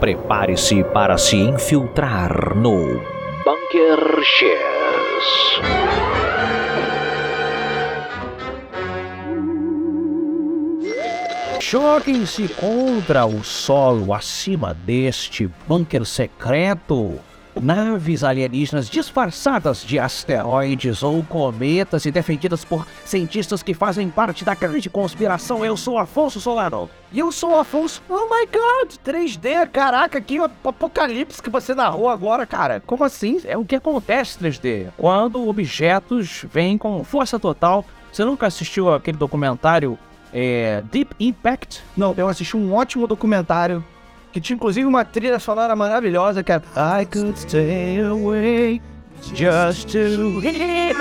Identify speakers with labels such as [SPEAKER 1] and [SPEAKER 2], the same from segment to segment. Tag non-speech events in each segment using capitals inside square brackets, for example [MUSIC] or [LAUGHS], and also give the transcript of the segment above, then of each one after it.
[SPEAKER 1] Prepare-se para se infiltrar no Bunker X.
[SPEAKER 2] Joguem-se contra o solo acima deste bunker secreto. Naves alienígenas disfarçadas de asteroides ou cometas e defendidas por cientistas que fazem parte da grande conspiração. Eu sou Afonso Solano.
[SPEAKER 3] E eu sou Afonso. Oh my god, 3D, caraca, que apocalipse que você narrou agora, cara. Como assim?
[SPEAKER 2] É o que acontece 3D. Quando objetos vêm com força total. Você nunca assistiu aquele documentário é, Deep Impact?
[SPEAKER 3] Não, eu assisti um ótimo documentário que tinha inclusive uma trilha sonora maravilhosa que é I could stay away just to hear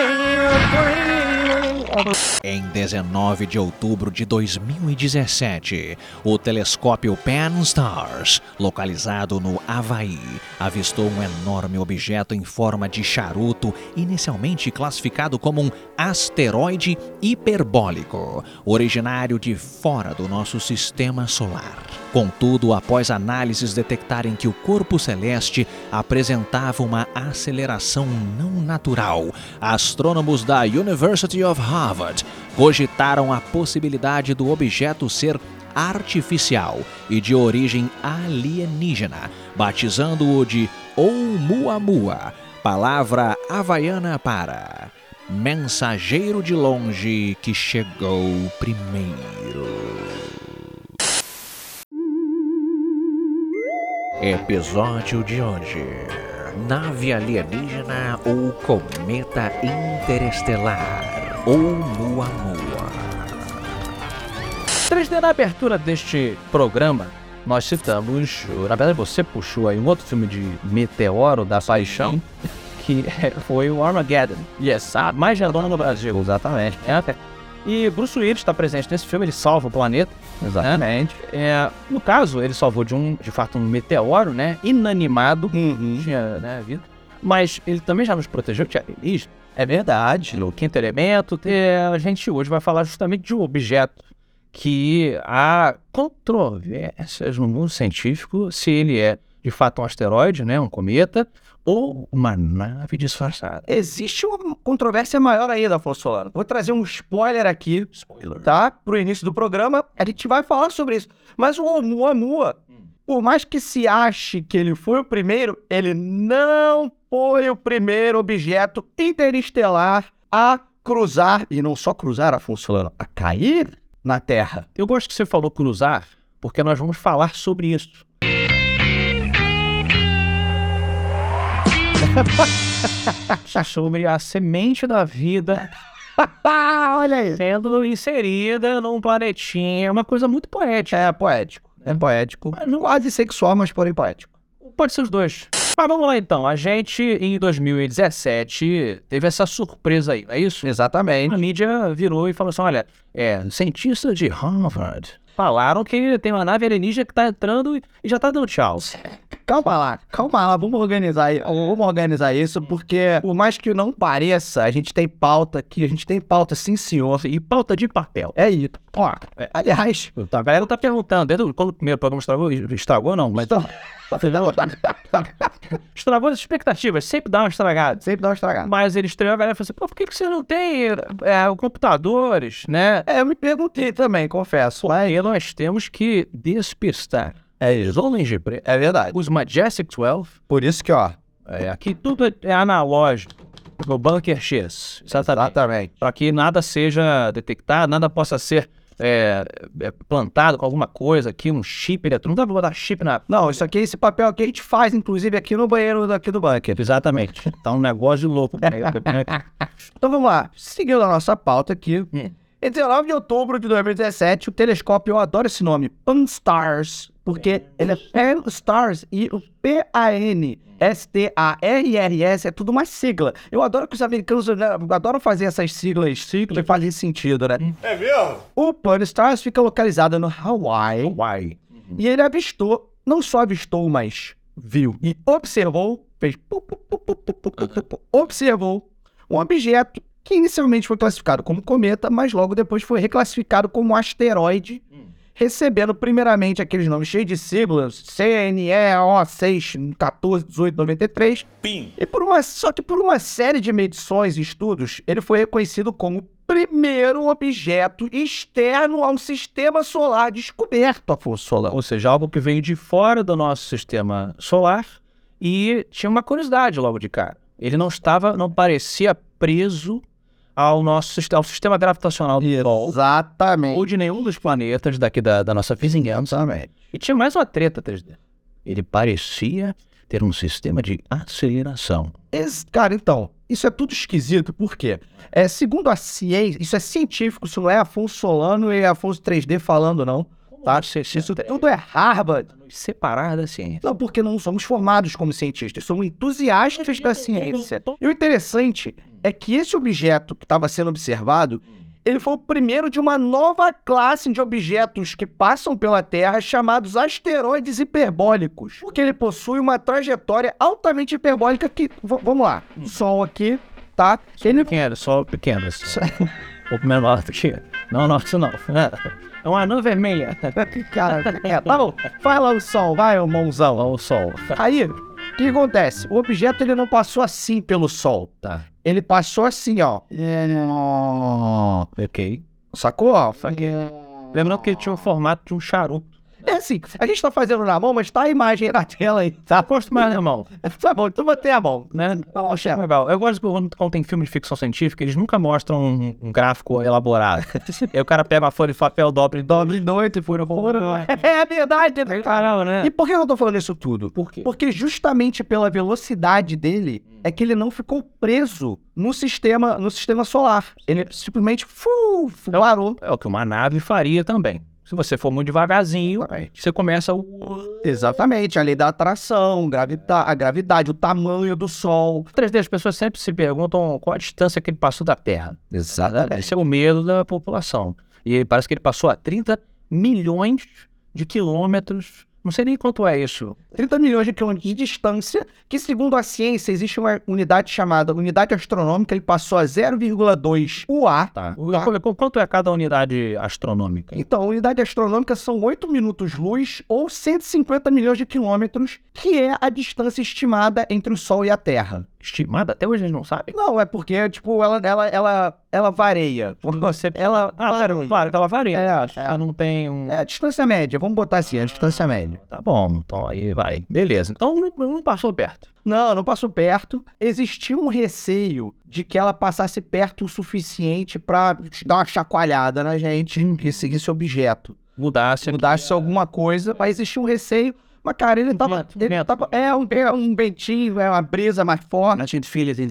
[SPEAKER 1] Em 19 de outubro de 2017, o telescópio Pan-STARRS, localizado no Havaí, avistou um enorme objeto em forma de charuto, inicialmente classificado como um asteroide hiperbólico, originário de fora do nosso sistema solar. Contudo, após análises detectarem que o corpo celeste apresentava uma aceleração não natural, astrônomos da University of Harvard cogitaram a possibilidade do objeto ser artificial e de origem alienígena, batizando-o de Oumuamua, palavra havaiana para mensageiro de longe que chegou primeiro. Episódio de hoje: Nave alienígena ou cometa interestelar ou Muamua.
[SPEAKER 2] 3D na abertura deste programa, nós citamos, na verdade você puxou aí um outro filme de meteoro da paixão, que foi o Armageddon. Yes, a mais redonda no Brasil.
[SPEAKER 3] Exatamente.
[SPEAKER 2] É, e Bruce Willis está presente nesse filme, ele salva o planeta.
[SPEAKER 3] Exatamente.
[SPEAKER 2] Né? É, no caso, ele salvou de um, de fato, um meteoro, né? Inanimado.
[SPEAKER 3] Uhum.
[SPEAKER 2] Tinha, né, vida. Mas ele também já nos protegeu de alienígena.
[SPEAKER 3] É verdade.
[SPEAKER 2] No quinto elemento, a gente hoje vai falar justamente de um objeto que há controvérsias no mundo científico se ele é de fato um asteroide, né, um cometa, ou uma nave disfarçada.
[SPEAKER 3] Existe uma controvérsia maior ainda, Afonso Solano. Vou trazer um spoiler aqui,
[SPEAKER 2] Spoiler.
[SPEAKER 3] tá? Pro início do programa, a gente vai falar sobre isso. Mas o Oumuamua, por mais que se ache que ele foi o primeiro, ele não foi o primeiro objeto interestelar a cruzar, e não só cruzar, Afonso Solano, a cair na Terra.
[SPEAKER 2] Eu gosto que você falou cruzar, porque nós vamos falar sobre isso. [LAUGHS] sobre a semente da vida [LAUGHS]
[SPEAKER 3] Olha aí.
[SPEAKER 2] sendo inserida num planetinha, uma coisa muito poética.
[SPEAKER 3] É poético. É poético.
[SPEAKER 2] Não-
[SPEAKER 3] Quase sexual, mas porém poético.
[SPEAKER 2] Pode ser os dois. Mas vamos lá então. A gente, em 2017, teve essa surpresa aí, não é isso?
[SPEAKER 3] Exatamente.
[SPEAKER 2] A mídia virou e falou assim: olha, é, cientistas de Harvard falaram que tem uma nave alienígena que tá entrando e já tá dando tchau.
[SPEAKER 3] Calma lá, calma lá, vamos organizar. Vamos organizar isso, porque por mais que não pareça, a gente tem pauta aqui, a gente tem pauta, sim senhor.
[SPEAKER 2] E pauta de papel.
[SPEAKER 3] É isso. Ó, é, aliás,
[SPEAKER 2] A galera tá perguntando, desde quando o primeiro programa estragou, estragou não, mas estragou as expectativas, sempre dá uma estragada.
[SPEAKER 3] sempre dá uma estragada.
[SPEAKER 2] Mas ele estreou, a galera falou assim, pô, por que, que você não tem é, computadores, né?
[SPEAKER 3] É, eu me perguntei também, confesso.
[SPEAKER 2] Aí nós temos que despistar
[SPEAKER 3] é isso.
[SPEAKER 2] os homens de preto,
[SPEAKER 3] É verdade.
[SPEAKER 2] os Majestic 12,
[SPEAKER 3] Por isso que, ó.
[SPEAKER 2] é, aqui tudo é- analógico, no Bunker X, exatamente.
[SPEAKER 3] Exatamente.
[SPEAKER 2] Para que nada seja detectado, nada possa ser é, é, plantado com alguma coisa aqui, um chip eletrônico. Não dá pra botar chip na.
[SPEAKER 3] Não, isso aqui, esse papel aqui a gente faz, inclusive, aqui no banheiro daqui do bunker.
[SPEAKER 2] Exatamente. [LAUGHS] Tá um negócio de louco. [LAUGHS]
[SPEAKER 3] Então vamos lá. Seguindo a nossa pauta aqui.
[SPEAKER 2] Hum.
[SPEAKER 3] Em 19 de outubro de 2017, o telescópio, eu adoro esse nome, Pan-STARRS, porque ele é Pan Stars e o P-A-N-S-T-A-R-R-S é tudo uma sigla. Eu adoro que os americanos né, adoram fazer essas siglas, siglas e fazem sentido, né? Hum. É mesmo? O Pan Stars fica localizado no Hawaii.
[SPEAKER 2] Hawaii. Uhum.
[SPEAKER 3] E ele avistou, não só avistou, mas viu e observou, fez... Observou um objeto que inicialmente foi classificado como cometa, mas logo depois foi reclassificado como asteroide. Uhum recebendo primeiramente aqueles nomes cheios de siglas, CNEO 6, 14, 18, 93.
[SPEAKER 4] Pim.
[SPEAKER 3] E por uma, só que por uma série de medições e estudos, ele foi reconhecido como o primeiro objeto externo ao sistema solar descoberto, Afonso Solão.
[SPEAKER 2] Ou seja, algo que veio de fora do nosso sistema solar e tinha uma curiosidade logo de cara. Ele não estava, não parecia preso ao nosso ao sistema gravitacional do Sol
[SPEAKER 3] Exatamente.
[SPEAKER 2] ou de nenhum dos planetas daqui da, da nossa vizinhança.
[SPEAKER 3] Exatamente.
[SPEAKER 2] E tinha mais uma treta 3D. Ele parecia ter um sistema de aceleração.
[SPEAKER 3] Ex- Cara, então, isso é tudo esquisito, por quê? É, segundo a ciência, isso é científico, isso não é Afonso Solano e Afonso 3D falando, não. Tá? Isso tudo é Harvard.
[SPEAKER 2] Separar da ciência.
[SPEAKER 3] Não, porque não somos formados como cientistas, somos entusiastas da ciência. E o interessante é que esse objeto que estava sendo observado, ele foi o primeiro de uma nova classe de objetos que passam pela Terra chamados asteroides hiperbólicos. Porque ele possui uma trajetória altamente hiperbólica que, vamos lá, o Sol aqui, tá? Ele
[SPEAKER 2] Pequeno, só pequeno. assim. [LAUGHS] Um pouco menor do que. Não, não, isso não. É uma anã vermelha.
[SPEAKER 3] Cara, é, tá bom. Fala o Sol, vai, ô mãozão.
[SPEAKER 2] O sol.
[SPEAKER 3] Aí, o que acontece? O objeto ele não passou assim pelo Sol.
[SPEAKER 2] Tá.
[SPEAKER 3] Ele passou assim, ó.
[SPEAKER 2] Ok.
[SPEAKER 3] Sacou? Ó?
[SPEAKER 2] Lembrando que ele tinha o formato de um charuto.
[SPEAKER 3] É assim, a gente tá fazendo na mão, mas tá a imagem na tela aí, tá?
[SPEAKER 2] Acostumado, irmão. [LAUGHS]
[SPEAKER 3] Tá bom, então botei a mão.
[SPEAKER 2] Né?
[SPEAKER 3] Ó, chefe.
[SPEAKER 2] Legal. Eu gosto quando, quando tem filme de ficção científica, eles nunca mostram um, um gráfico elaborado. [LAUGHS] Aí o cara pega uma folha de papel, dobra, dobra em dois e fura fora.
[SPEAKER 3] É verdade, né?
[SPEAKER 2] Caramba, né?
[SPEAKER 3] E por que eu tô falando isso tudo?
[SPEAKER 2] Por quê?
[SPEAKER 3] Porque justamente pela velocidade dele é que ele não ficou preso no sistema, no sistema solar. Ele simplesmente fu- parou.
[SPEAKER 2] É o que uma nave faria também. Se você for muito devagarzinho, você começa o.
[SPEAKER 3] Exatamente, a lei da atração, gravita a gravidade, o tamanho do Sol.
[SPEAKER 2] 3D, as pessoas sempre se perguntam qual a distância que ele passou da Terra.
[SPEAKER 3] Exatamente.
[SPEAKER 2] Esse é o medo da população. E parece que ele passou a 30 milhões de quilômetros. Não sei nem quanto é isso.
[SPEAKER 3] 30 milhões de quilômetros de distância, que segundo a ciência existe uma unidade chamada unidade astronômica, ele passou a 0,2 UA.
[SPEAKER 2] Tá. Qu- Quanto é cada unidade astronômica?
[SPEAKER 3] Então, unidade astronômica são 8 minutos-luz ou 150 milhões de quilômetros, que é a distância estimada entre o Sol e a Terra.
[SPEAKER 2] Estimada? Até hoje a gente não sabe.
[SPEAKER 3] Não, é porque, tipo, ela, ela, ela, ela varia. [LAUGHS]
[SPEAKER 2] Você...
[SPEAKER 3] Ela, [LAUGHS]
[SPEAKER 2] Ah, claro, claro, ela varia.
[SPEAKER 3] É,
[SPEAKER 2] Ela não tem um.
[SPEAKER 3] é a distância média, vamos botar assim, a distância média.
[SPEAKER 2] Tá bom, então aí vai. Beleza. Então não, não passou perto.
[SPEAKER 3] Não, não passou perto. Existia um receio de que ela passasse perto o suficiente pra dar uma chacoalhada na gente e seguir esse objeto.
[SPEAKER 2] Mudasse.
[SPEAKER 3] Mudasse alguma coisa, mas existia um receio. Mas, cara, ele tava.
[SPEAKER 2] vento,
[SPEAKER 3] ele
[SPEAKER 2] vento.
[SPEAKER 3] tava é, um, é um ventinho, é uma brisa mais forte.
[SPEAKER 2] gente filha de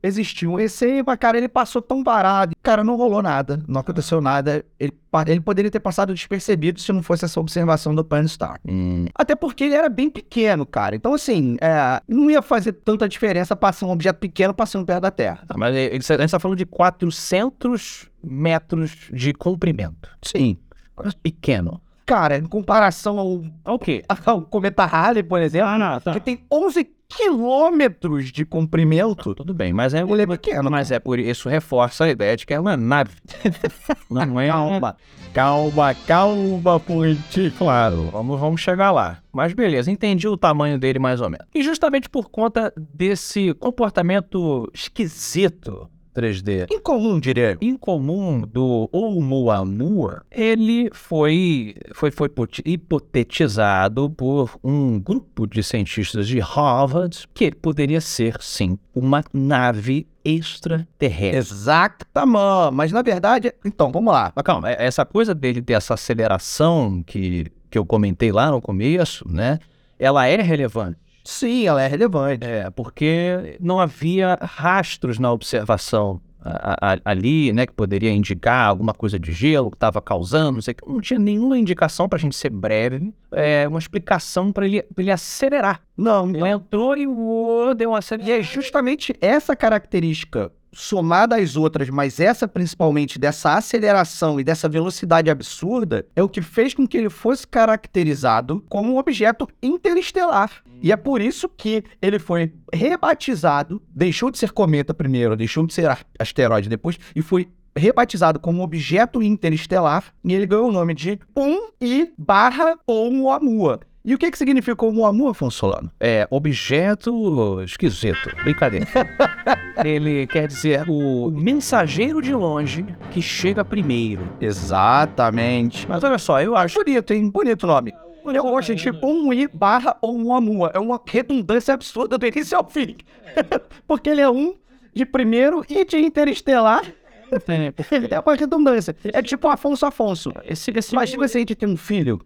[SPEAKER 3] Existia um receio, mas, cara, ele passou tão parado. Cara, não rolou nada. Não aconteceu nada. Ele, ele poderia ter passado despercebido se não fosse essa observação do Pan Star.
[SPEAKER 2] Hum,
[SPEAKER 3] Até porque ele era bem pequeno, cara. Então, assim, é, não ia fazer tanta diferença passar um objeto pequeno passando perto da Terra.
[SPEAKER 2] tá, mas ele- a gente está falando de 400 metros de comprimento.
[SPEAKER 3] Sim.
[SPEAKER 2] Pequeno.
[SPEAKER 3] Cara, em comparação ao,
[SPEAKER 2] O quê? [LAUGHS]
[SPEAKER 3] ao cometa Halley, por exemplo,
[SPEAKER 2] Ah, não, tá.
[SPEAKER 3] que tem 11 quilômetros de comprimento,
[SPEAKER 2] Tudo bem, mas é,
[SPEAKER 3] ele é pequeno.
[SPEAKER 2] mas é por isso reforça a ideia de que é uma nave. [LAUGHS] Não é
[SPEAKER 3] Calma.
[SPEAKER 2] Calma, calma, Ponte. Claro, vamos, vamos chegar lá. Mas beleza, entendi o tamanho dele mais ou menos. E justamente por conta desse comportamento esquisito 3D,
[SPEAKER 3] Incomum, diria eu.
[SPEAKER 2] incomum do Oumuamua, ele foi, foi, foi hipotetizado por um grupo de cientistas de Harvard que poderia ser, sim, uma nave extraterrestre.
[SPEAKER 3] Exatamente. Mas, na verdade, então, vamos lá.
[SPEAKER 2] Mas calma, é- essa coisa dele ter essa aceleração que, que eu comentei lá no começo, né? Ela é relevante.
[SPEAKER 3] Sim, ela é relevante.
[SPEAKER 2] É, porque não havia rastros na observação a- a- ali, né? Que poderia indicar alguma coisa de gelo que estava causando, não sei o que. Não tinha nenhuma indicação, para a gente ser breve, é, uma explicação para ele, pra ele acelerar.
[SPEAKER 3] Não,
[SPEAKER 2] Ele entrou e uou, deu uma
[SPEAKER 3] E
[SPEAKER 2] acelerada.
[SPEAKER 3] é justamente essa característica, somada às outras, mas essa principalmente dessa aceleração e dessa velocidade absurda, é o que fez com que ele fosse caracterizado como um objeto interestelar. E é por isso que ele foi rebatizado, deixou de ser cometa primeiro, deixou de ser asteroide depois, e foi rebatizado como objeto interestelar e ele ganhou o nome de 1I barra Oumuamua. E o que, que significa Oumuamua, Afonso Solano?
[SPEAKER 2] É objeto esquisito. Brincadeira. [LAUGHS] Ele quer dizer o mensageiro de longe que chega primeiro.
[SPEAKER 3] Exatamente.
[SPEAKER 2] Mas olha só, eu acho.
[SPEAKER 3] Bonito, hein? Bonito nome. Eu gosto de 1I barra Oumuamua. É uma redundância absurda do início ao fim. [LAUGHS] Porque ele é um de primeiro e de interestelar. [LAUGHS] Ele é uma redundância. É tipo Afonso Afonso.
[SPEAKER 2] Esse, esse
[SPEAKER 3] Imagina se a gente tem um filho.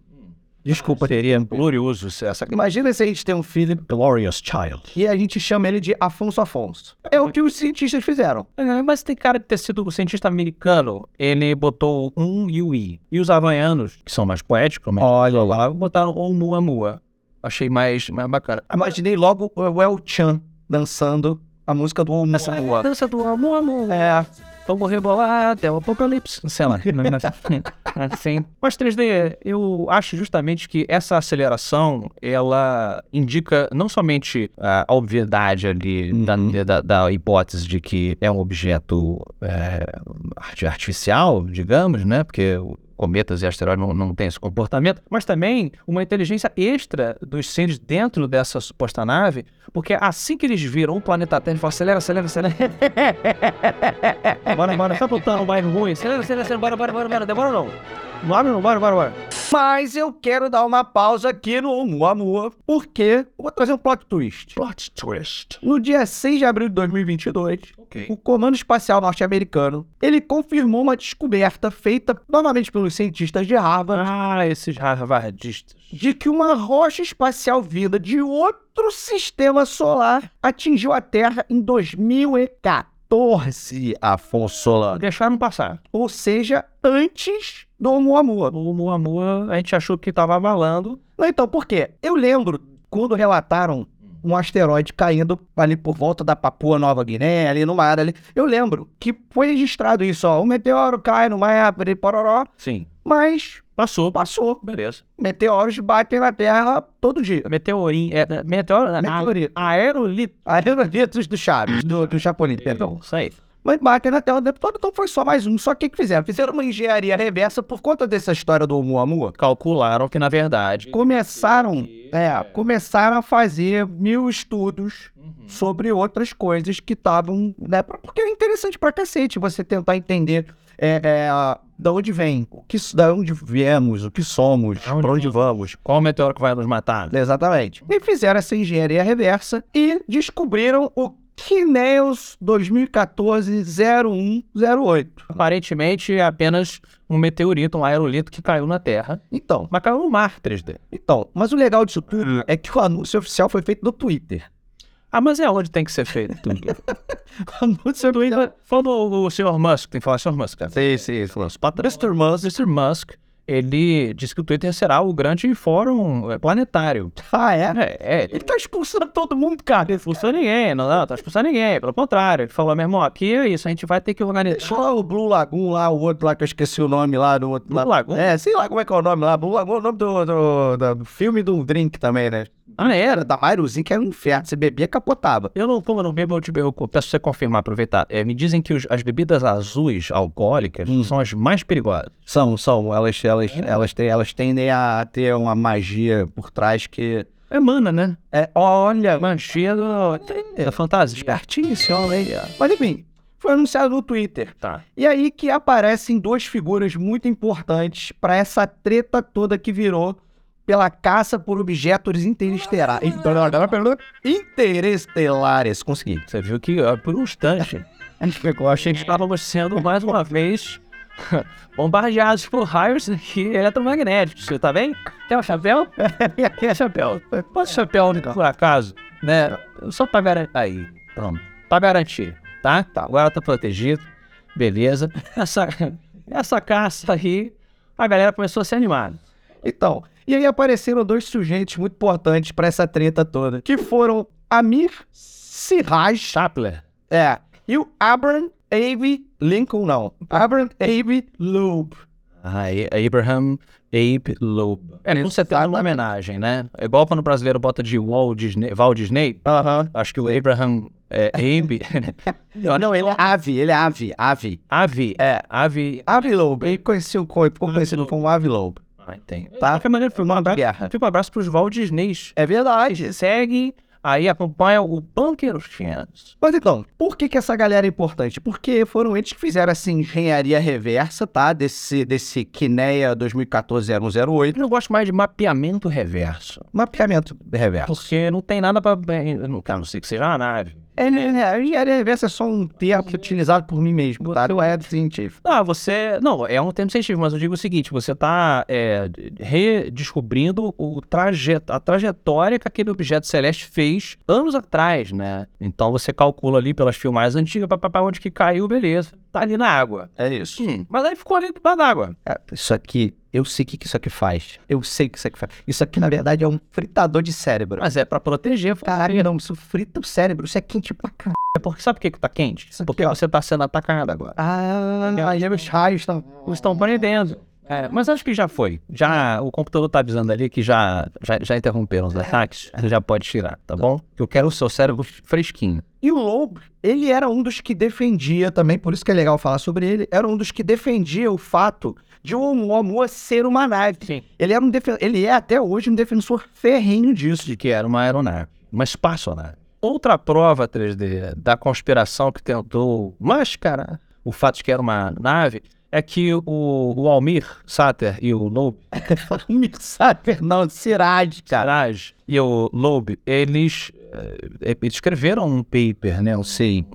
[SPEAKER 3] Desculpa,
[SPEAKER 2] seria glorioso se essa.
[SPEAKER 3] Imagina se a gente tem um filho
[SPEAKER 2] Glorious Child.
[SPEAKER 3] e a gente chama ele de Afonso Afonso. É o que os cientistas fizeram.
[SPEAKER 2] É, Mas tem cara de ter sido o cientista americano. Ele botou um e o i. E os havaianos, que são mais poéticos, mas
[SPEAKER 3] Olha lá.
[SPEAKER 2] botaram o mua mua. Achei mais, mais bacana.
[SPEAKER 3] Imaginei logo o El Chan dançando a música do Oumuamua.
[SPEAKER 2] Dança do amor.
[SPEAKER 3] É,
[SPEAKER 2] Vamos rebolar até o apocalipse. Sei lá. [LAUGHS] Assim. Mas 3D, eu acho justamente que essa aceleração, ela indica não somente a obviedade ali da, da, da hipótese de que é um objeto é, arti- artificial, digamos, né? Porque cometas e asteroides não, não têm esse comportamento, mas também uma inteligência extra dos seres dentro dessa suposta nave, porque assim que eles viram o planeta Terra, eles falam, acelera, acelera, acelera. [LAUGHS] Bora, bora, tá botando bairro ruim. Acelera, acelera, acelera, bora, bora, bora, bora, demora não. Bora, não, bora, bora, bora.
[SPEAKER 3] Mas eu quero dar uma pausa aqui no Oumuamua, porque eu vou trazer um plot twist.
[SPEAKER 2] Plot twist.
[SPEAKER 3] No dia 6 de abril de 2022,
[SPEAKER 2] Ok.
[SPEAKER 3] o Comando Espacial Norte-Americano, ele confirmou uma descoberta feita novamente pelos cientistas de Harvard
[SPEAKER 2] Ah, esses harvardistas.
[SPEAKER 3] de que uma rocha espacial vinda de outro sistema solar atingiu a Terra em 2014, Afonso Solano.
[SPEAKER 2] Deixaram passar.
[SPEAKER 3] Ou seja, antes do Oumuamua.
[SPEAKER 2] O Muamua, a gente achou que tava abalando.
[SPEAKER 3] Não, então, por quê? Eu lembro quando relataram um asteroide caindo ali por volta da Papua Nova Guiné, ali no mar ali. Eu lembro que foi registrado isso, ó. O meteoro cai no mar, pororó,
[SPEAKER 2] Sim.
[SPEAKER 3] mas
[SPEAKER 2] Passou.
[SPEAKER 3] passou.
[SPEAKER 2] Beleza.
[SPEAKER 3] Meteoros batem na Terra todo dia.
[SPEAKER 2] Meteorinho. É, meteoro.
[SPEAKER 3] Meteorito.
[SPEAKER 2] Aerolito.
[SPEAKER 3] Aerolitos do Chaves, do, do Chapolin, perdão.
[SPEAKER 2] Isso aí.
[SPEAKER 3] Mas batem na Terra o tempo todo, então foi só mais um. Só que o que fizeram? Fizeram uma engenharia reversa por conta dessa história do Oumuamua.
[SPEAKER 2] Calcularam que, na verdade.
[SPEAKER 3] começaram, é, começaram a fazer mil estudos sobre outras coisas que estavam, né, porque é interessante pra cacete você tentar entender é, é, a- da onde vem, o que, da onde viemos, o que somos,
[SPEAKER 2] Aonde
[SPEAKER 3] pra onde vamos.
[SPEAKER 2] Qual o meteoro que vai nos matar?
[SPEAKER 3] Exatamente. E fizeram essa engenharia reversa e descobriram o Kineos 2014-0108.
[SPEAKER 2] Aparentemente é apenas um meteorito, um aerolito que caiu na Terra.
[SPEAKER 3] Então,
[SPEAKER 2] Mas caiu no mar 3D.
[SPEAKER 3] então, mas o legal disso tudo é que o anúncio oficial foi feito no Twitter.
[SPEAKER 2] Ah, mas é onde tem que ser feito tudo. [LAUGHS]
[SPEAKER 3] O
[SPEAKER 2] Sr. Musk, tem que falar Sr. Musk. Cara.
[SPEAKER 3] Sim, sim, sim.
[SPEAKER 2] Mr. Musk, Mr. Musk, ele disse que o Twitter será o grande fórum eh, planetário.
[SPEAKER 3] Ah, é?
[SPEAKER 2] É, é, ele
[SPEAKER 3] tá expulsando todo mundo, cara.
[SPEAKER 2] não expulsou ninguém, não, não tá expulsando ninguém, pelo contrário. Ele falou, meu irmão, aqui é isso, a gente vai ter que organizar.
[SPEAKER 3] Deixa lá o Blue Lagoon lá, o outro lá que eu esqueci o nome lá do outro.
[SPEAKER 2] Blue
[SPEAKER 3] lá.
[SPEAKER 2] Lagoon?
[SPEAKER 3] É, sei lá como é que é o nome lá. Blue Lagoon é o nome do, do- do filme do drink também, né?
[SPEAKER 2] Ah, era?
[SPEAKER 3] Da Mairuzinho, que era um inferno. Você bebia, capotava.
[SPEAKER 2] Eu não, como eu não bebo, eu, te, eu peço você confirmar, aproveitar. É, me dizem que os- as bebidas azuis alcoólicas
[SPEAKER 3] Hum.
[SPEAKER 2] são as mais perigosas.
[SPEAKER 3] São, são. Elas, elas, elas, têm, elas tendem a ter uma magia por trás que.
[SPEAKER 2] É mana, né?
[SPEAKER 3] É, olha,
[SPEAKER 2] Manchinha do... É fantasia.
[SPEAKER 3] espertinho esse homem aí. Mas enfim, foi anunciado no Twitter.
[SPEAKER 2] Tá.
[SPEAKER 3] E aí que aparecem duas figuras muito importantes para essa treta toda que virou pela caça por objetos interestelares. Interestelares. Consegui.
[SPEAKER 2] Você viu que, ó, por um instante, eu achei que estávamos sendo, mais uma vez, [LAUGHS] bombardeados por raios aqui eletromagnéticos. Você tá bem? Tem um chapéu? [LAUGHS] Tem chapéu. Pode chapéu, por acaso, né? Só pra garantir. Aí, pronto. Pra garantir, tá? Tá. Agora tá protegido. Beleza. Essa, [LAUGHS] essa caça aí, a galera começou a se animar.
[SPEAKER 3] Então, e aí apareceram dois sujeitos muito importantes para essa treta toda, que foram Amir Siraj,
[SPEAKER 2] Chapler.
[SPEAKER 3] é, e o Abraham Avey Lincoln, não, Abraham Avey Loeb.
[SPEAKER 2] Ah, Abraham Abe Loeb. É, não você tem uma homenagem, né? É igual quando o brasileiro bota de Walt Disney, Walt Disney.
[SPEAKER 3] Aham.
[SPEAKER 2] Acho que o Abraham é, Abe. [LAUGHS]
[SPEAKER 3] Não, ele é ave, ele é ave, ave.
[SPEAKER 2] Ave. É, Ave.
[SPEAKER 3] Ave Loeb, ele conheceu, ficou conhecido como Ave Loeb.
[SPEAKER 2] Ah, tem.
[SPEAKER 3] Tá.
[SPEAKER 2] De qualquer maneira, fica um abraço,
[SPEAKER 3] Guerra.
[SPEAKER 2] fica um abraço pros Walt Disneys.
[SPEAKER 3] É verdade.
[SPEAKER 2] Segue, aí acompanha o Bunker Chance.
[SPEAKER 3] Mas então, por que, que essa galera é importante? Porque foram eles que fizeram essa engenharia reversa, tá? Desse, desse Kinea 2014-0108.
[SPEAKER 2] Eu não gosto mais de mapeamento reverso.
[SPEAKER 3] Mapeamento reverso.
[SPEAKER 2] Porque não tem nada pra. Não, a não ser que seja uma nave.
[SPEAKER 3] É, né, né, a engenharia reversa é só um termo utilizado por mim mesmo, tá? Não é científico.
[SPEAKER 2] Ah, você. Não, é um termo científico, mas eu digo o seguinte: você está redescobrindo o trajet... a trajetória que aquele objeto celeste fez anos atrás, né? Então você calcula ali pelas filmagens antigas, para onde que caiu, beleza. Tá ali na água.
[SPEAKER 3] É isso.
[SPEAKER 2] Hum, mas aí ficou ali debaixo d'água.
[SPEAKER 3] É, isso aqui, eu sei o que, que isso aqui faz. Eu sei o que isso aqui faz. Isso aqui, na verdade, é um fritador de cérebro.
[SPEAKER 2] Mas é para proteger.
[SPEAKER 3] Caralho, não, isso frita o cérebro. Isso é quente pra caralho.
[SPEAKER 2] É porque sabe por que, que tá quente?
[SPEAKER 3] Isso
[SPEAKER 2] Porque você tá sendo atacado agora.
[SPEAKER 3] Ah, aí os raios estão.
[SPEAKER 2] Estão prendendo. É, mas acho que já foi. Já o computador tá avisando ali que já, já, já interromperam os ataques. Você já pode tirar, tá bom? Eu quero o seu cérebro fresquinho.
[SPEAKER 3] E o Loeb, ele era um dos que defendia também, por isso que é legal falar sobre ele, era um dos que defendia o fato de o Oumuamua ser uma nave.
[SPEAKER 2] Sim.
[SPEAKER 3] Ele, era um defen- ele é até hoje um defensor ferrenho disso.
[SPEAKER 2] De que era uma aeronave, uma espaçonave. Outra prova 3D da conspiração que tentou mascarar o fato de que era uma nave é que o, o Almir Sater e o Loeb, [LAUGHS]
[SPEAKER 3] Sabe, não, Siraj, cara.
[SPEAKER 2] Saraj e o Loeb, eles, eles escreveram um paper, né, um,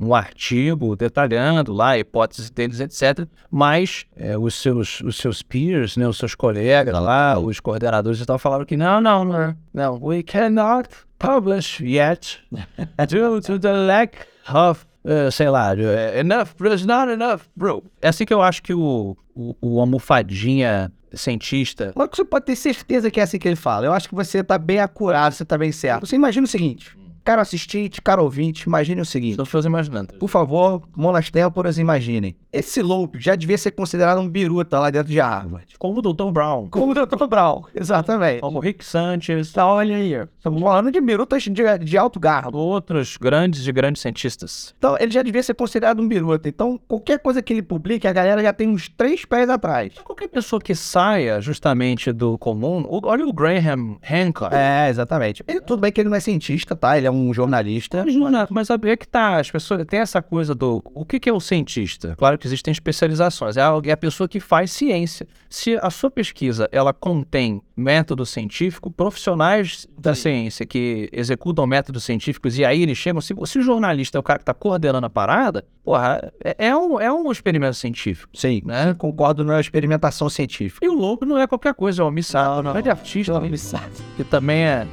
[SPEAKER 2] um artigo detalhando lá a hipótese deles, etc. Mas eh, os, seus, os seus peers, né, os seus colegas lá, os coordenadores e tal, falaram que não, não, não, não, we cannot publish yet [LAUGHS] due to the lack of, eh, sei lá, eh, enough, there's not enough, bro. É assim que eu acho que o, o, o almofadinha cientista
[SPEAKER 3] Mas você pode ter certeza que é assim que ele fala. Eu acho que você tá bem acurado, você tá bem certo. Você imagina o seguinte, caro assistente, caro ouvinte, imagine o seguinte.
[SPEAKER 2] Estou fazendo imaginando.
[SPEAKER 3] Por favor, mão nas têmporas, imaginem. Esse Loeb já devia ser considerado um biruta lá dentro de Harvard.
[SPEAKER 2] Como o Dr. Brown.
[SPEAKER 3] Como o Dr. Brown, exatamente.
[SPEAKER 2] Como o Rick Sanchez.
[SPEAKER 3] Tá, olha aí. Estamos falando de birutas de, de alto garbo.
[SPEAKER 2] Outros grandes e grandes cientistas.
[SPEAKER 3] Então, ele já devia ser considerado um biruta. Então, qualquer coisa que ele publique, a galera já tem uns três pés atrás.
[SPEAKER 2] Qualquer pessoa que saia justamente do comum. Olha o Graham Hancock.
[SPEAKER 3] É, exatamente. Ele- tudo bem que ele não é cientista, tá? Ele é um jornalista.
[SPEAKER 2] Mas, mano, mas é que tá, as pessoas tem essa coisa do o que, que é o cientista? Claro que existem especializações, é a, é a pessoa que faz ciência. Se a sua pesquisa ela contém método científico, profissionais da ciência que executam métodos científicos e aí eles chegam, se, se o jornalista é o cara que está coordenando a parada, porra, é, é um, é um experimento científico.
[SPEAKER 3] Sim,
[SPEAKER 2] Né?
[SPEAKER 3] concordo na experimentação científica.
[SPEAKER 2] E o louco não é qualquer coisa, é um missado,
[SPEAKER 3] Não, não.
[SPEAKER 2] grande artista,
[SPEAKER 3] É um missado.
[SPEAKER 2] que também é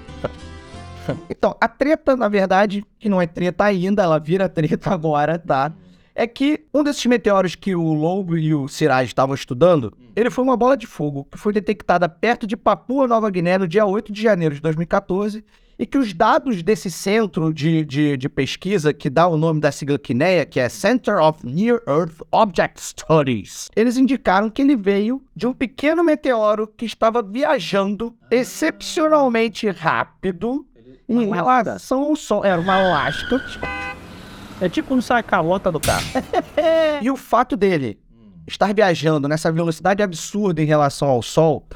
[SPEAKER 3] Então, a treta, na verdade, que não é treta ainda, ela vira treta [LAUGHS] agora, tá? É que um desses meteoros que o Lobo e o Siraj estavam estudando, ele foi uma bola de fogo que foi detectada perto de Papua Nova Guiné no dia 8 de janeiro de 2014 e que os dados desse centro de, de, de pesquisa, que dá o nome da sigla CNEA, que é Center of Near Earth Object Studies, eles indicaram que ele veio de um pequeno meteoro que estava viajando excepcionalmente rápido em relação ao Sol. Era uma lasca.
[SPEAKER 2] é tipo um sai a calota do carro. [LAUGHS]
[SPEAKER 3] E o fato dele estar viajando nessa velocidade absurda em relação ao Sol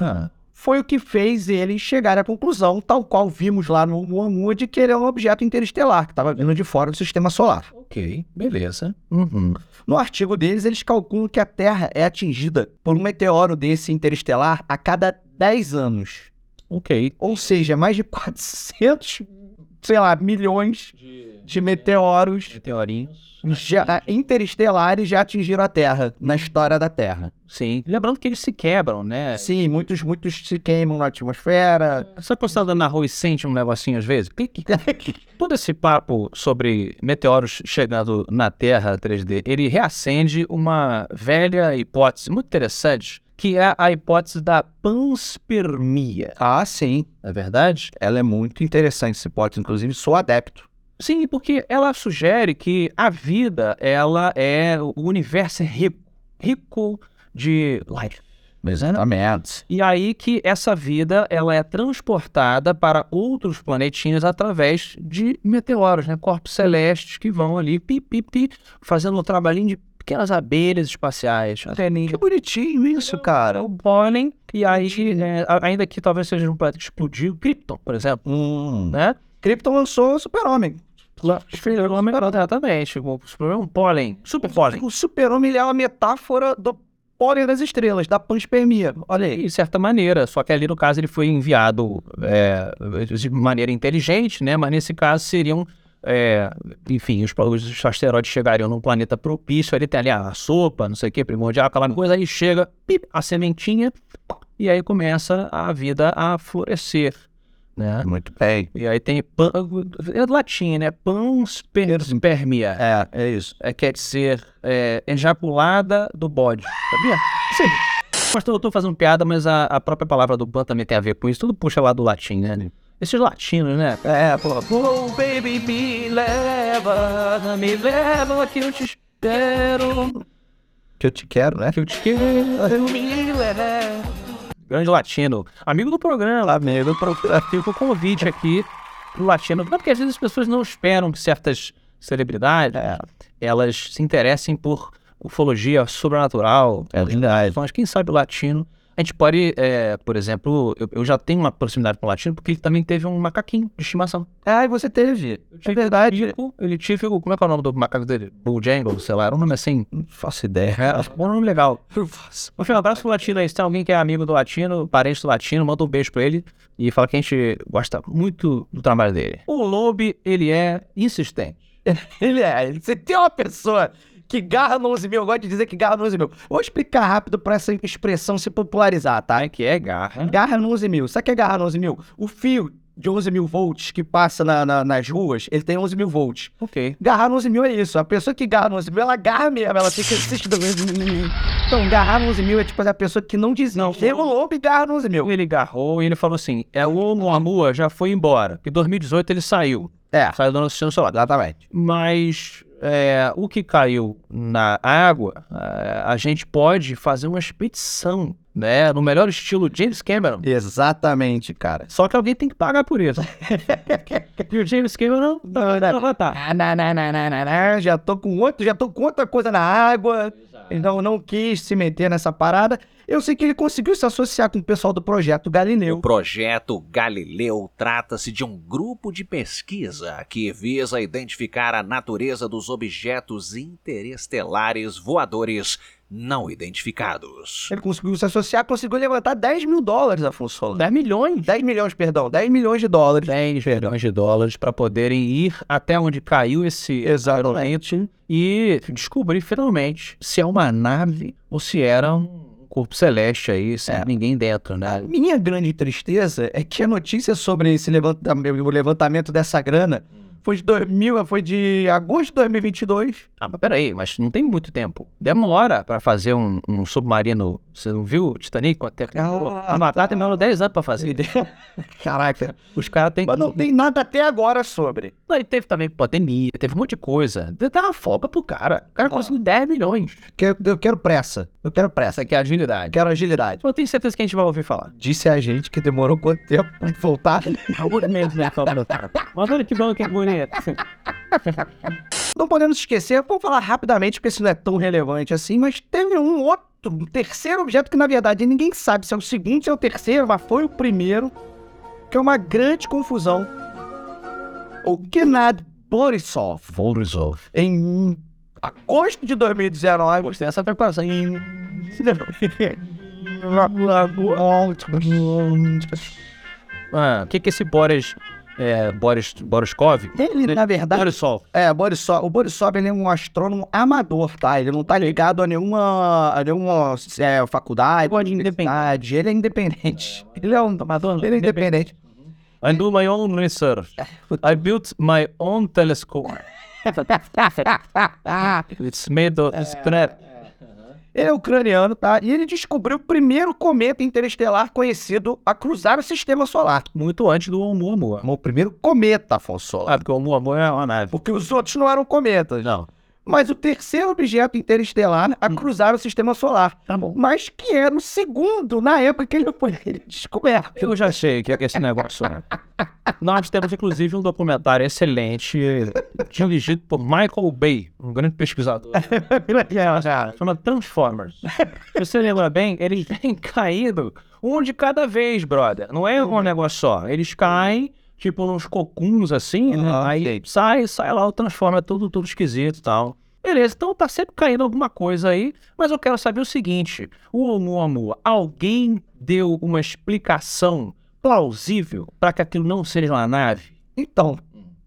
[SPEAKER 3] foi o que fez ele chegar à conclusão, tal qual vimos lá no Oumuamua, de que ele é um objeto interestelar, que estava vindo de fora do sistema solar.
[SPEAKER 2] Ok, beleza. Uhum.
[SPEAKER 3] No artigo deles, eles calculam que a Terra é atingida por um meteoro desse interestelar a cada 10 anos.
[SPEAKER 2] Ok.
[SPEAKER 3] Ou seja, mais de [LAUGHS] 400, sei lá, milhões de meteoros
[SPEAKER 2] Meteorinhos.
[SPEAKER 3] já, interestelares já atingiram a Terra, na história da Terra.
[SPEAKER 2] Sim. Lembrando que eles se quebram, né?
[SPEAKER 3] Sim, muitos, muitos se queimam na atmosfera.
[SPEAKER 2] Você tá dando arroz e sente um negocinho às vezes? Clique. [LAUGHS] Todo esse papo sobre meteoros chegando na Terra 3D, ele reacende uma velha hipótese muito interessante, que é a hipótese da panspermia.
[SPEAKER 3] ah, sim.
[SPEAKER 2] É verdade?
[SPEAKER 3] Ela é muito interessante, essa hipótese. Inclusive, sou adepto.
[SPEAKER 2] Sim, porque ela sugere que a vida, ela é o universo é rico, rico de life,
[SPEAKER 3] Exatamente.
[SPEAKER 2] E aí que essa vida ela é transportada para outros planetinhas através de meteoros, né? Corpos celestes que vão ali pi, pi, pi, fazendo um trabalhinho de pequenas abelhas espaciais.
[SPEAKER 3] Que bonitinho isso, cara.
[SPEAKER 2] O pólen, e aí, é, a- ainda que talvez seja um planeta que explodiu, Krypton, por exemplo,
[SPEAKER 3] Hum.
[SPEAKER 2] né?
[SPEAKER 3] Krypton lançou o Super-Homem.
[SPEAKER 2] Super-Homem, exatamente. O super- um pólen, super pólen.
[SPEAKER 3] O Super-Homem é uma metáfora do pólen das estrelas, da panspermia. Olha aí.
[SPEAKER 2] De certa maneira, só que ali no caso ele foi enviado é, de maneira inteligente, né? Mas nesse caso seriam, é, enfim, os, os asteroides chegariam num planeta propício, ele tem ali a sopa, não sei o que, primordial, aquela coisa, aí chega, pip, a sementinha, e aí começa a vida a florescer, né?
[SPEAKER 3] Muito bem.
[SPEAKER 2] E aí tem, pan, é do latim, né? Panspermia.
[SPEAKER 3] É, é isso.
[SPEAKER 2] É, quer dizer, é, ejaculada do bode. Sabia? Sim. Mas eu tô fazendo piada, mas a, a própria palavra do pan também tem a ver com isso. Tudo puxa lá do latim, né? Esses latinos, né?
[SPEAKER 3] É, pô.
[SPEAKER 2] Oh, baby, me leva, me leva que eu te espero,
[SPEAKER 3] Que eu te quero, né?
[SPEAKER 2] que eu te quero, me leva. Grande latino. Amigo do programa.
[SPEAKER 3] Amigo, procura.
[SPEAKER 2] Fica o convite aqui pro latino. Não, porque às vezes as pessoas não esperam que certas celebridades
[SPEAKER 3] É.
[SPEAKER 2] elas se interessem por ufologia sobrenatural.
[SPEAKER 3] É verdade.
[SPEAKER 2] Mas quem sabe o latino. A gente pode, é, por exemplo, eu, eu já tenho uma proximidade com o latino porque ele também teve um macaquinho de estimação.
[SPEAKER 3] Ah, e você teve. É verdade.
[SPEAKER 2] Tico, ele tive, como é que é o nome do macaco dele? Bulljangle, sei lá, era um nome assim.
[SPEAKER 3] Não faço ideia.
[SPEAKER 2] Era um nome legal. [LAUGHS] Enfim, um abraço pro latino aí. Se tem alguém que é amigo do latino, parente do latino, manda um beijo pra ele e fala que a gente gosta muito do trabalho dele. O Lobe, ele é insistente. [LAUGHS]
[SPEAKER 3] Ele é. Você tem uma pessoa que garra no 11 mil. Eu gosto de dizer que garra no 11 mil. Vou explicar rápido pra essa expressão se popularizar, tá?
[SPEAKER 2] Que é garra.
[SPEAKER 3] Garra no 11 mil. Sabe o que é garra no 11 mil? O fio de 11 mil volts que passa na- na- nas ruas, ele tem 11 mil volts.
[SPEAKER 2] Ok.
[SPEAKER 3] Garrar no 11 mil é isso. A pessoa que garra no 11 mil, ela garra mesmo. Ela fica assistindo. Então, garrar no 11 mil é tipo a pessoa que não diz não. Chega um lobo e garra no 11 mil.
[SPEAKER 2] Ele garrou e ele falou assim: é o Oumuamua já foi embora. Em 2018 ele saiu.
[SPEAKER 3] É,
[SPEAKER 2] Saiu do nosso sistema solar.
[SPEAKER 3] exatamente.
[SPEAKER 2] Mas é, o que caiu na água, é, a gente pode fazer uma expedição, né? No melhor estilo James Cameron.
[SPEAKER 3] Exatamente, cara.
[SPEAKER 2] Só que alguém tem que pagar por isso. [LAUGHS] e o James Cameron não, não vai tá.
[SPEAKER 3] Não, não, não, não, não, não. Já tô com outro, já tô com outra coisa na água. Então não quis se meter nessa parada. Eu sei que ele conseguiu se associar com o pessoal do projeto
[SPEAKER 1] O
[SPEAKER 3] Galileu.
[SPEAKER 1] projeto Galileu trata-se de um grupo de pesquisa que visa identificar a natureza dos objetos interestelares voadores não identificados.
[SPEAKER 3] Ele conseguiu se associar, conseguiu levantar 10 mil dólares, Afonso.
[SPEAKER 2] 10 milhões.
[SPEAKER 3] 10 milhões, perdão. 10 milhões de dólares.
[SPEAKER 2] 10 milhões de dólares para poderem ir até onde caiu esse
[SPEAKER 3] Exatamente.
[SPEAKER 2] e descobrir finalmente se é uma nave ou se era um corpo celeste aí, sem
[SPEAKER 3] É.
[SPEAKER 2] ninguém dentro, né?
[SPEAKER 3] Minha grande tristeza é que a notícia sobre esse levantamento dessa grana foi de 2000, foi de agosto de 2022.
[SPEAKER 2] Ah, mas peraí, mas não tem muito tempo. Demora para fazer um, um submarino. Você não viu o Titanic? Até...
[SPEAKER 3] Ah,
[SPEAKER 2] Ah, tá, demorou 10 anos para fazer. [LAUGHS]
[SPEAKER 3] Caraca.
[SPEAKER 2] Os caras têm.
[SPEAKER 3] Mas não tem nada até agora sobre.
[SPEAKER 2] E teve também pandemia, teve um monte de coisa. Dá uma folga pro cara. O cara conseguiu 10 milhões.
[SPEAKER 3] Que- Eu quero pressa. Eu quero pressa.
[SPEAKER 2] Essa aqui é a agilidade.
[SPEAKER 3] Quero agilidade.
[SPEAKER 2] Eu tenho certeza que a gente vai ouvir falar.
[SPEAKER 3] Disse a gente que demorou quanto tempo pra voltar. [LAUGHS] [LAUGHS]
[SPEAKER 2] Mas olha que bom que é bonito.
[SPEAKER 3] Não podemos esquecer, vamos falar rapidamente, porque isso não é tão relevante assim, mas teve um outro, um terceiro objeto que, na verdade, ninguém sabe se é o segundo, se é o terceiro, mas foi o primeiro, que é uma grande confusão. O Gennady Borisov,
[SPEAKER 2] Borisov.
[SPEAKER 3] em agosto de 2019,
[SPEAKER 2] Gostei dessa preparação. [LAUGHS] Ah, o que que esse Boris... É, Boris... Boriskov?
[SPEAKER 3] ele, na verdade,
[SPEAKER 2] Borisov.
[SPEAKER 3] É, Borisov, o Borisov ele é um astrônomo amador, tá? Ele não tá ligado a nenhuma, a nenhuma é, faculdade,
[SPEAKER 2] Pode
[SPEAKER 3] universidade. Ele é independente. Ele é um
[SPEAKER 2] Amador,
[SPEAKER 3] Ele é independente.
[SPEAKER 2] I do my own research. I built my own telescope. [LAUGHS] It's made of scrap.
[SPEAKER 3] Ele é ucraniano, tá? E ele descobriu o primeiro cometa interestelar conhecido a cruzar o sistema solar.
[SPEAKER 2] Muito antes do Oumuamua.
[SPEAKER 3] O primeiro cometa, Afonso.
[SPEAKER 2] Ah, porque o Oumuamua é uma nave.
[SPEAKER 3] Porque os outros não eram cometas.
[SPEAKER 2] Não.
[SPEAKER 3] Mas o terceiro objeto interestelar a cruzar o sistema solar.
[SPEAKER 2] Tá bom.
[SPEAKER 3] Mas que era o segundo na época que ele foi [LAUGHS] descoberto.
[SPEAKER 2] Eu já sei que é esse negócio. né? Nós temos, inclusive, um documentário excelente, dirigido por Michael Bay, um grande pesquisador. [LAUGHS] Chama Transformers. Se você lembra bem, eles [LAUGHS] vêm caindo um de cada vez, brother. Não é um negócio só. Eles caem, tipo, nos cocuns assim, né?
[SPEAKER 3] Aham,
[SPEAKER 2] Aí
[SPEAKER 3] sei.
[SPEAKER 2] sai, sai lá o Transformer, tudo, tudo esquisito e tal. Beleza, então tá sempre caindo alguma coisa aí, mas eu quero saber o seguinte: o Oumuamua, alguém deu uma explicação plausível para que aquilo não seja uma nave?
[SPEAKER 3] Então,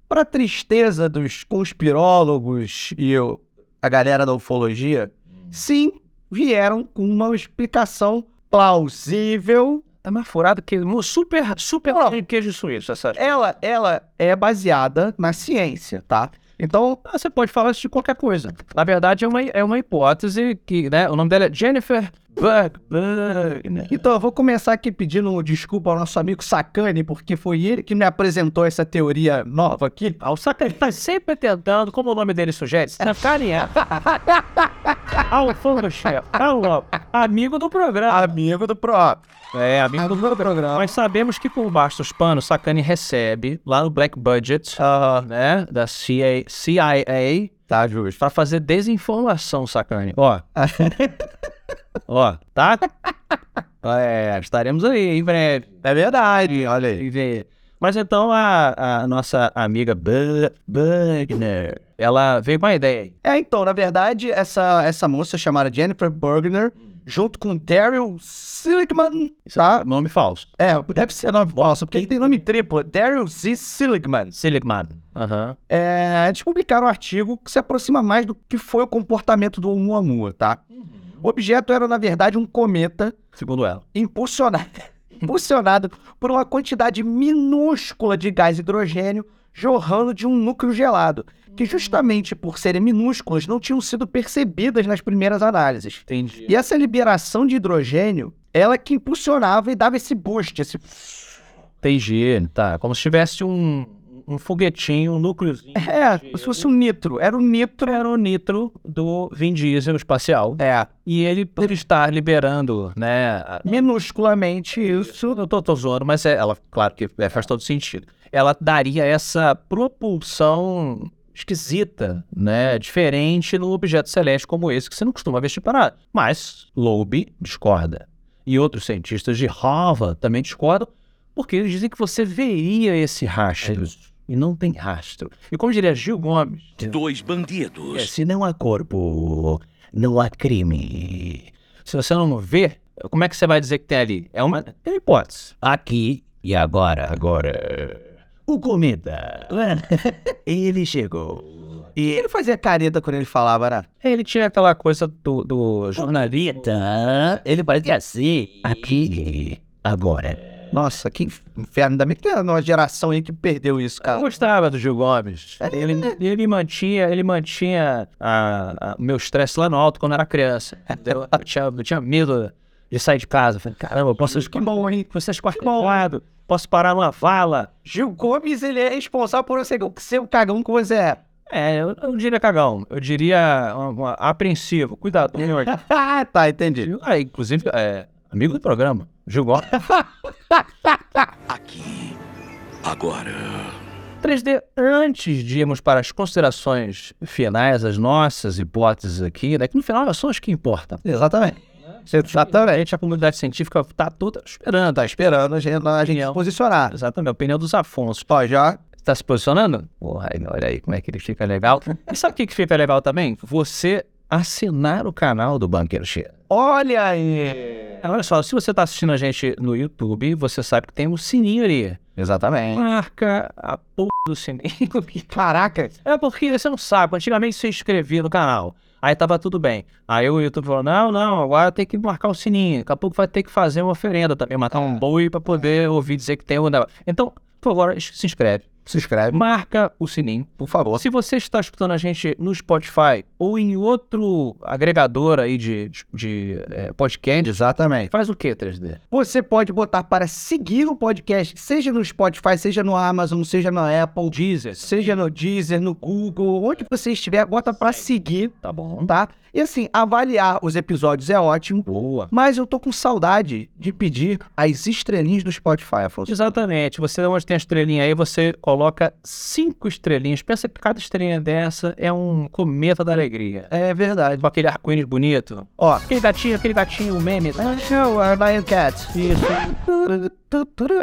[SPEAKER 3] para tristeza dos conspirólogos e eu, a galera da ufologia, sim, vieram com uma explicação plausível.
[SPEAKER 2] Tá mais furado que super, super
[SPEAKER 3] Não.
[SPEAKER 2] queijo suíço, essa.
[SPEAKER 3] Ela, ela é baseada na ciência, tá? Então,
[SPEAKER 2] Você pode falar isso de qualquer coisa. Na verdade, é uma, é uma hipótese que, né? O nome dela é Jennifer Bug. Bug
[SPEAKER 3] então eu vou começar aqui pedindo desculpa ao nosso amigo Sacani, porque foi ele que me apresentou essa teoria nova aqui.
[SPEAKER 2] Ah, o Saka tá sempre tentando, como o nome dele sugere, sacanear. [LAUGHS] Alfonso Alô, amigo do programa.
[SPEAKER 3] Amigo do próprio.
[SPEAKER 2] É, amigo do programa. Mas sabemos que por baixo dos panos, Sakane recebe lá no Black Budget, né, da CIA, CIA
[SPEAKER 3] Tá justo.
[SPEAKER 2] pra fazer desinformação, Sakane. Ó. [LAUGHS] Ó, tá? É, estaremos aí em breve.
[SPEAKER 3] É verdade, olha aí.
[SPEAKER 2] Mas então a, a nossa amiga Bugner, ela veio com uma ideia aí.
[SPEAKER 3] É, então, na verdade, essa, essa moça chamada Jennifer Bergner, junto com Daryl Seligman, tá?
[SPEAKER 2] Nome falso.
[SPEAKER 3] É, deve ser nome falso, porque ele tem nome triplo, Daryl Z. Seligman.
[SPEAKER 2] Seligman. Aham.
[SPEAKER 3] É, eles publicaram um artigo que se aproxima mais do que foi o comportamento do Oumuamua, tá? O objeto era, na verdade, um cometa
[SPEAKER 2] Segundo ela.
[SPEAKER 3] impulsionado, [LAUGHS] impulsionado por uma quantidade minúscula de gás hidrogênio jorrando de um núcleo gelado, que justamente por serem minúsculas não tinham sido percebidas nas primeiras análises.
[SPEAKER 2] Entendi.
[SPEAKER 3] E essa liberação de hidrogênio, ela que impulsionava e dava esse boost, esse...
[SPEAKER 2] Entendi, tá. Como se tivesse um, um foguetinho, um núcleozinho.
[SPEAKER 3] É,
[SPEAKER 2] de
[SPEAKER 3] se fosse um nitro, era o nitro.
[SPEAKER 2] Era o nitro do Vin Diesel espacial.
[SPEAKER 3] É,
[SPEAKER 2] E ele, por estar liberando, né? a-
[SPEAKER 3] minusculamente isso.
[SPEAKER 2] Eu tô, tô zoando, mas é, ela, claro que é, faz todo sentido. Ela daria essa propulsão esquisita, né? Diferente num objeto celeste como esse, que você não costuma ver separado. Mas Loeb discorda. E outros cientistas de Harvard também discordam, porque eles dizem que você veria esse rastro. E não tem rastro. E como diria Gil Gomes,
[SPEAKER 4] Dois
[SPEAKER 2] é,
[SPEAKER 4] bandidos.
[SPEAKER 2] se não há corpo, não há crime. Se você não vê, como é que você vai dizer que tem ali? É uma, é uma hipótese. Aqui e agora. Agora. O cometa. [LAUGHS] Ele chegou. E
[SPEAKER 3] Ele fazia careta quando ele falava, né?
[SPEAKER 2] ele tinha aquela coisa do, do jornalista. Ele parecia assim. Aqui. Agora.
[SPEAKER 3] Nossa, que inferno. Bem que tem uma geração aí que perdeu isso,
[SPEAKER 2] Eu
[SPEAKER 3] cara.
[SPEAKER 2] gostava do Gil Gomes. Ele, ele mantinha, ele mantinha a- a- o meu estresse lá no alto quando eu era criança. entendeu? Eu tinha, eu tinha medo de sair de casa. Eu Falei, caramba, eu posso
[SPEAKER 3] Que bom, hein?
[SPEAKER 2] você esquartejado, posso parar numa vala.
[SPEAKER 3] Gil Gomes, ele é responsável por você ser o cagão que você é.
[SPEAKER 2] É, eu não diria cagão, eu diria uma- uma- apreensivo, cuidado. [LAUGHS]
[SPEAKER 3] Ah, tá, entendi.
[SPEAKER 2] Ah, inclusive, é, amigo do programa, Gil Gomes.
[SPEAKER 4] Aqui. Agora.
[SPEAKER 2] 3D, antes de irmos para as considerações finais, as nossas hipóteses aqui, né, que no final são as que importam.
[SPEAKER 3] Exatamente.
[SPEAKER 2] A gente, a comunidade científica está toda esperando, tá esperando.
[SPEAKER 3] A gente, a gente se posicionar.
[SPEAKER 2] Exatamente, a opinião dos Afonso.
[SPEAKER 3] Ó, já.
[SPEAKER 2] Tá se posicionando? Porra, olha aí como é que ele fica legal. E sabe o que, que fica legal também? Você assinar o canal do Banqueiro Cheiro.
[SPEAKER 3] Olha aí.
[SPEAKER 2] É, Olha só, se você tá assistindo a gente no YouTube, você sabe que tem um sininho ali.
[SPEAKER 3] Exatamente.
[SPEAKER 2] Marca a porra do sininho. [LAUGHS]
[SPEAKER 3] Caraca.
[SPEAKER 2] É porque você não sabe, antigamente você inscrevia no canal. Aí tava tudo bem. Aí o YouTube falou: não, não, agora tem que marcar o sininho. Daqui a pouco vai ter que fazer uma oferenda também, matar um boi pra poder ouvir dizer que tem negócio. Então, por favor, se inscreve.
[SPEAKER 3] Se inscreve,
[SPEAKER 2] marca o sininho.
[SPEAKER 3] por favor.
[SPEAKER 2] Se você está escutando a gente no Spotify ou em outro agregador aí de, de, de, é, podcast,
[SPEAKER 3] Exatamente.
[SPEAKER 2] faz o que 3D?
[SPEAKER 3] Você pode botar para seguir o podcast, seja no Spotify, seja no Amazon, seja na Apple,
[SPEAKER 2] Deezer.
[SPEAKER 3] seja no Deezer, no Google, onde você estiver, bota para seguir,
[SPEAKER 2] Tá bom.
[SPEAKER 3] tá? E assim, avaliar os episódios é ótimo,
[SPEAKER 2] Boa.
[SPEAKER 3] mas eu tô com saudade de pedir as estrelinhas do Spotify, Afonso.
[SPEAKER 2] Exatamente. Você onde tem a estrelinha aí, você coloca cinco estrelinhas. Pensa que cada estrelinha dessa é um cometa da alegria.
[SPEAKER 3] É verdade.
[SPEAKER 2] Com aquele arco-íris bonito.
[SPEAKER 3] Ó,
[SPEAKER 2] Aquele gatinho, aquele gatinho, o meme.
[SPEAKER 3] show, a Lion Cat.
[SPEAKER 2] Isso. [LAUGHS]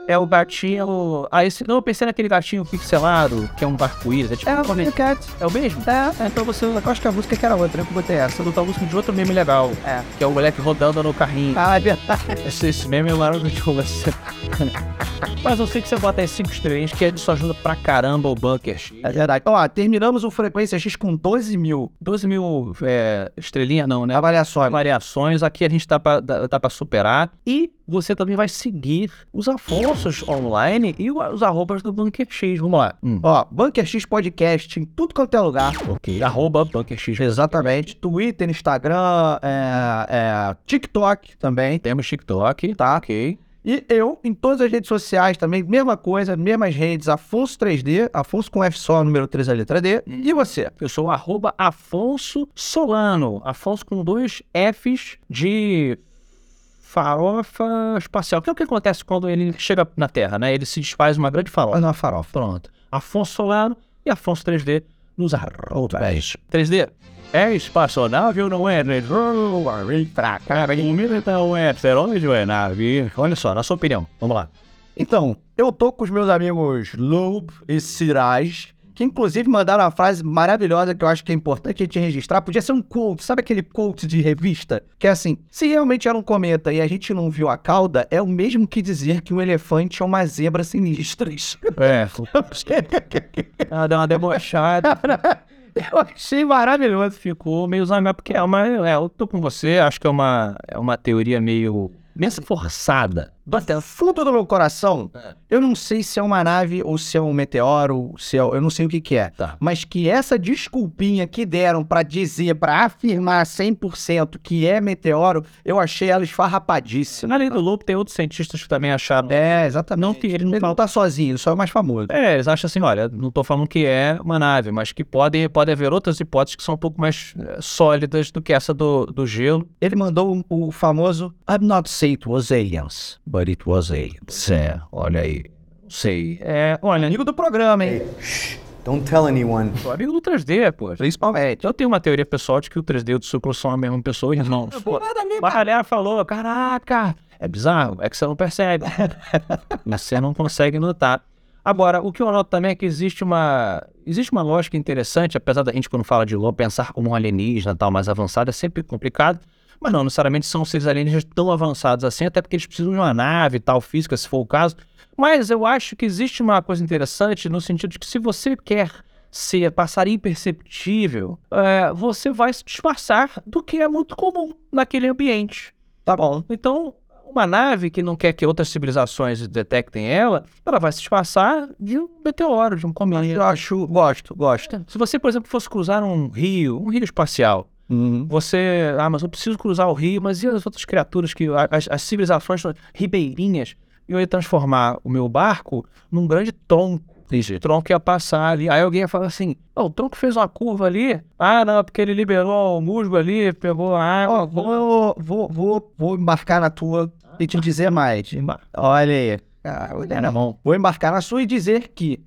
[SPEAKER 2] É o gatinho. Ah, esse. Não, eu pensei naquele gatinho pixelado, que é um arco-íris. É tipo.
[SPEAKER 3] É
[SPEAKER 2] um
[SPEAKER 3] o Cat.
[SPEAKER 2] É o mesmo?
[SPEAKER 3] É,
[SPEAKER 2] É, então você.
[SPEAKER 3] eu acho que a música que era outra, eu que botei essa.
[SPEAKER 2] Essa luta música de outro meme legal.
[SPEAKER 3] É.
[SPEAKER 2] Que é o moleque rodando no carrinho.
[SPEAKER 3] Ah, é verdade.
[SPEAKER 2] Esse, esse meme é maravilhoso. Mas eu sei que você bota aí 5 estrelinhas, que isso ajuda pra caramba o Bunker X.
[SPEAKER 3] É verdade. Ó, terminamos o Frequência X com 12 mil
[SPEAKER 2] 12 mil é, estrelinhas, não, né?
[SPEAKER 3] avaliações.
[SPEAKER 2] Variações, aqui a gente tá pra, dá pra superar. E você também vai seguir os Afonsos online e os arrobas do Bunker X. Vamos lá. Hum.
[SPEAKER 3] Ó, Bunker X Podcast em tudo quanto é lugar.
[SPEAKER 2] Ok. Arroba Bunker X.
[SPEAKER 3] Exatamente. Twitter, Instagram, é, é, TikTok também.
[SPEAKER 2] Temos TikTok. Tá, ok.
[SPEAKER 3] E eu, em todas as redes sociais também, mesma coisa, mesmas redes, Afonso 3D, Afonso com F só, número 3 a letra D. E você?
[SPEAKER 2] Eu sou o arroba Afonso Solano. Afonso com dois Fs de farofa espacial. Que é o que acontece quando ele chega na Terra, né? Ele se desfaz uma grande farofa.
[SPEAKER 3] Uma farofa.
[SPEAKER 2] Pronto. Afonso Solano e Afonso 3D nos arrobas.
[SPEAKER 3] 10.
[SPEAKER 2] 3D. É espaçonave ou não é? Vem pra cá, então é asteroide ou é nave? Olha só, na sua opinião. Vamos lá.
[SPEAKER 3] Então, eu tô com os meus amigos Loeb e Siraj, que inclusive mandaram uma frase maravilhosa que eu acho que é importante a gente registrar. Podia ser um quote, sabe aquele quote de revista? Que é assim: se realmente era um cometa e a gente não viu a cauda, é o mesmo que dizer que um elefante é uma zebra sinistras.
[SPEAKER 2] É. [LAUGHS] Ah, deu uma debochada. [LAUGHS]
[SPEAKER 3] eu achei maravilhoso.
[SPEAKER 2] Ficou meio zangado, porque é uma. É, eu tô com você, acho que é uma, é uma teoria meio. meio forçada.
[SPEAKER 3] Do fundo do meu coração,
[SPEAKER 2] É.
[SPEAKER 3] eu não sei se é uma nave ou se é um meteoro, se é, eu não sei o que que é.
[SPEAKER 2] Tá.
[SPEAKER 3] Mas que essa desculpinha que deram pra dizer, pra afirmar 100% que é meteoro, eu achei ela esfarrapadíssima.
[SPEAKER 2] Além do Lobo, tem outros cientistas que também acharam.
[SPEAKER 3] É, exatamente.
[SPEAKER 2] Não que ele não
[SPEAKER 3] ele
[SPEAKER 2] fala-
[SPEAKER 3] não tá sozinho, ele só é o mais famoso.
[SPEAKER 2] É, eles acham assim, olha, não tô falando que é uma nave, mas que pode, pode haver outras hipóteses que são um pouco mais eh, sólidas do que essa do, do gelo.
[SPEAKER 3] Ele mandou o, o famoso I'm not it was aliens, but it was aliens.
[SPEAKER 2] É, olha aí. Não sei. É, olha,
[SPEAKER 3] Amigo do programa, hein?
[SPEAKER 5] Don't tell anyone.
[SPEAKER 2] sou amigo do 3D, pô.
[SPEAKER 3] Principalmente.
[SPEAKER 2] Eu tenho uma teoria pessoal de que o 3D e o Tsucro são a mesma pessoa, irmãos. Mas a galera falou, caraca, é bizarro, é que você não percebe. [LAUGHS] Mas você não consegue notar. Agora, o que eu noto também é que existe uma, existe uma lógica interessante, apesar da gente, quando fala de LoL, pensar como um alienígena tal, mais avançado, é sempre complicado. Mas não necessariamente são seres alienígenas tão avançados assim, até porque eles precisam de uma nave tal, física, se for o caso. Mas eu acho que existe uma coisa interessante no sentido de que se você quer ser, passar imperceptível, é, você vai se disfarçar do que é muito comum naquele ambiente.
[SPEAKER 3] Tá bom.
[SPEAKER 2] Então, uma nave que não quer que outras civilizações detectem ela, ela vai se disfarçar de um meteoro, de um
[SPEAKER 3] Eu
[SPEAKER 2] cometa.
[SPEAKER 3] acho, gosto, gosto.
[SPEAKER 2] Se você, por exemplo, fosse cruzar um rio, um rio espacial,
[SPEAKER 3] Uhum.
[SPEAKER 2] você, ah, mas eu preciso cruzar o rio, mas e as outras criaturas que as, as civilizações são ribeirinhas? Eu ia transformar o meu barco num grande tronco. O tronco ia passar ali. Aí alguém ia falar assim: "Ó, o tronco fez uma curva ali. Ah, não, porque ele liberou o musgo ali, pegou a água.
[SPEAKER 3] Ó, vou, vou, vou, vou embarcar na tua e te dizer mais. Olha aí. Ah,
[SPEAKER 2] Era bom.
[SPEAKER 3] Vou embarcar na sua e dizer que,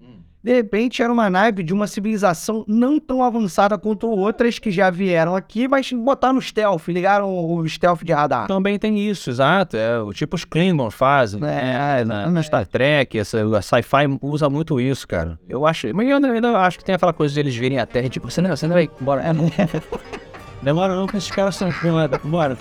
[SPEAKER 3] de repente, era uma nave de uma civilização não tão avançada quanto outras que já vieram aqui, mas botaram o stealth, ligaram o stealth de radar.
[SPEAKER 2] Também tem isso, exato. É o tipo os Klingons fazem.
[SPEAKER 3] É,
[SPEAKER 2] na, na Star Trek, essa, a sci-fi usa muito isso, cara. Eu acho. Mas eu ainda acho que tem aquela coisa de eles virem a Terra e tipo, você não, você não vai embora. É, não. [LAUGHS] Demora não, que esses caras são. Bora.